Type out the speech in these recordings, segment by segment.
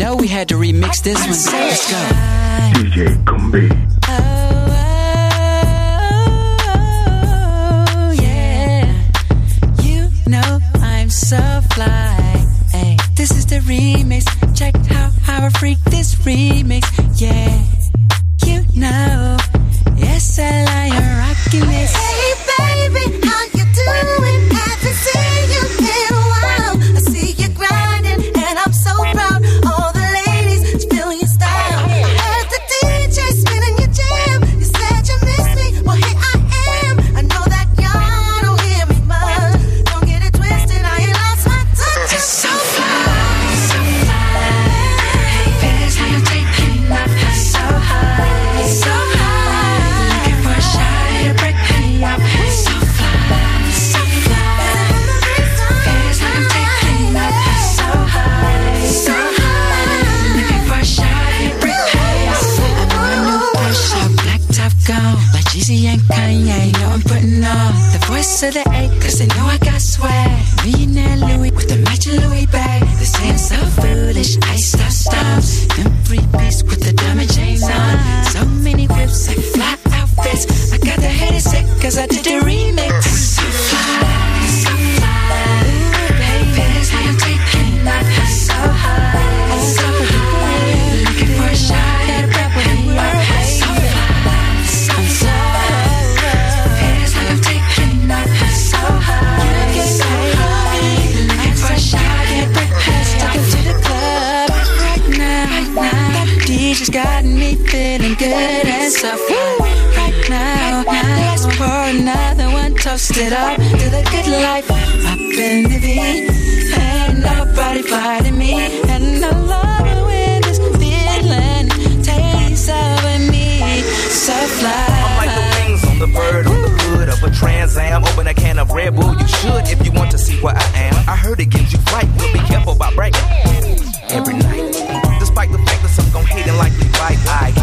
know we had to remix this one. Let's go. DJ Combi. Oh, so fly, hey, this is the remix. Check how how I freak this remix. Yeah, you know, yes, I like rocking this. Hey. been living. Ain't nobody fighting me. And I love it when this feeling takes over me. So fly. I'm like the wings on the bird on the hood of a Trans Am. Open a can of Red Bull, you should if you want to see what I am. I heard it gives you fright, but be careful about breaking. Every night, despite the fact that some gon' hate and likely fight, I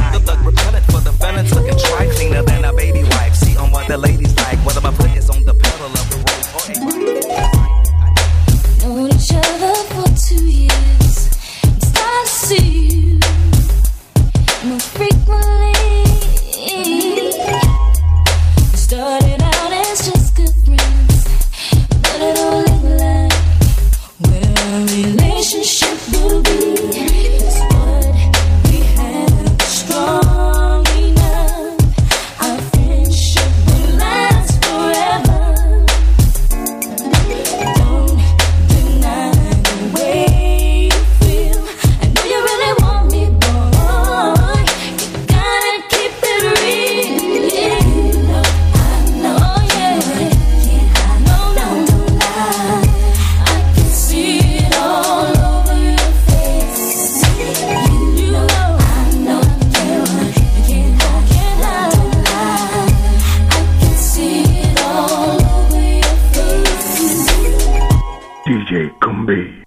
Chị cũng bị.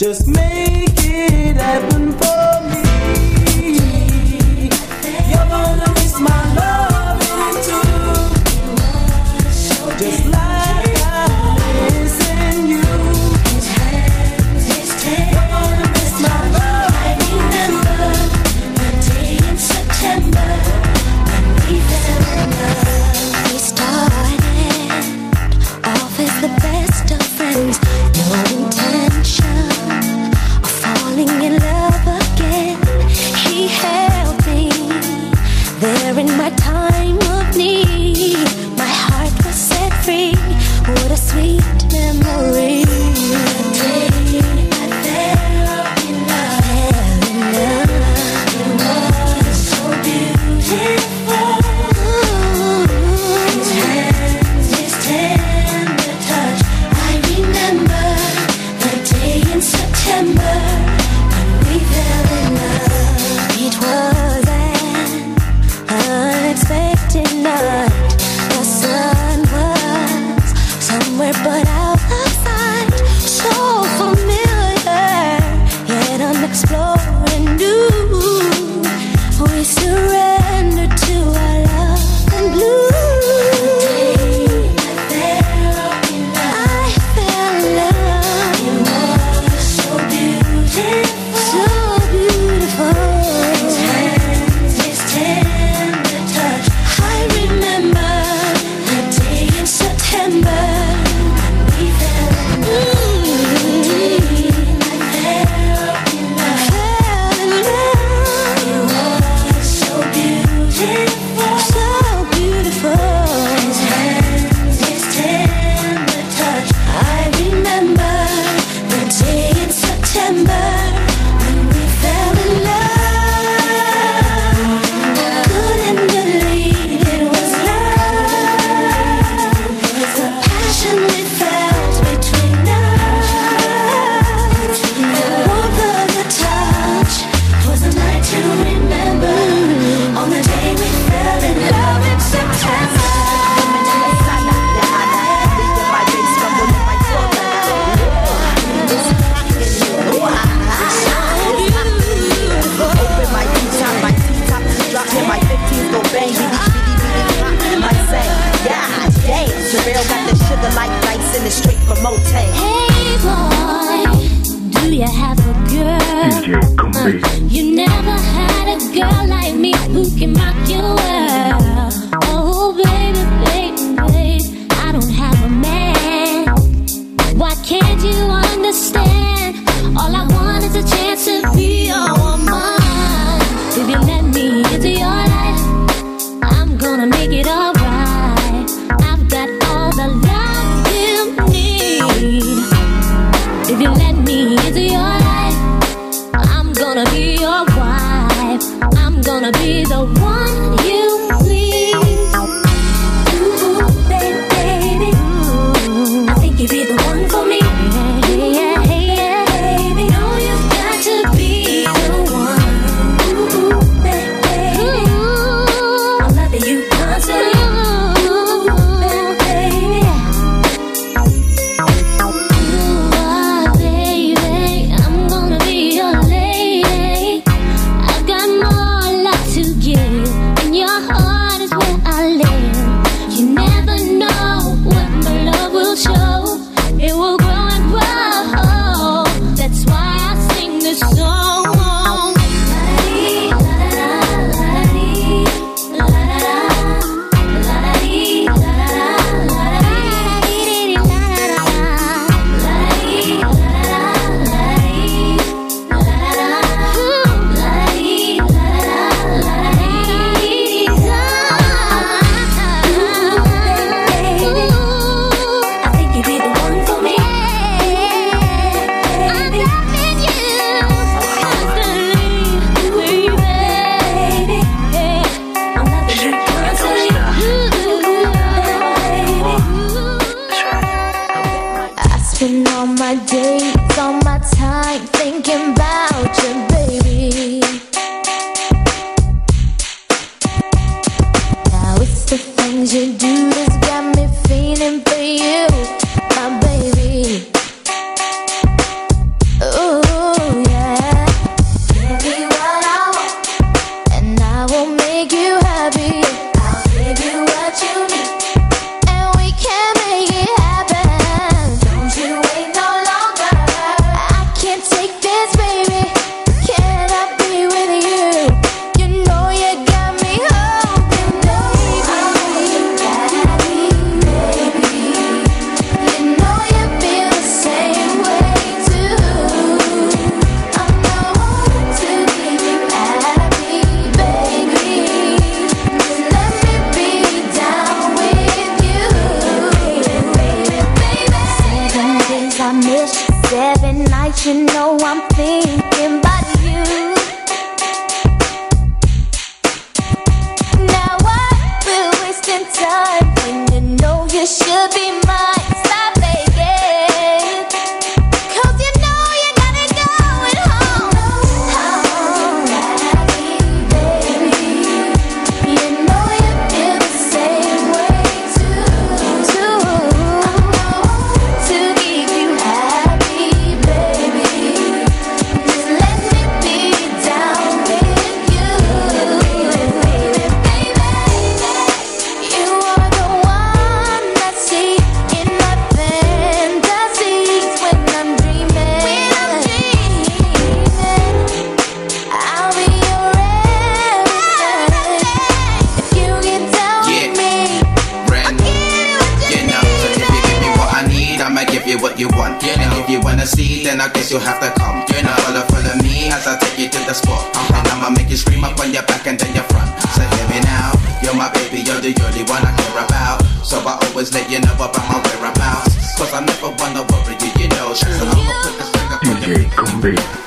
Just make the one you'll have to come. You know, follow, follow me as I take you to the spot. Uh-huh. And I'ma make you scream up on your back and then your front. So hear me now, you're my baby, you're the only one I care about. So I always let you know about my whereabouts. Cause I never wanna worry you, you know. So I'ma put the finger on your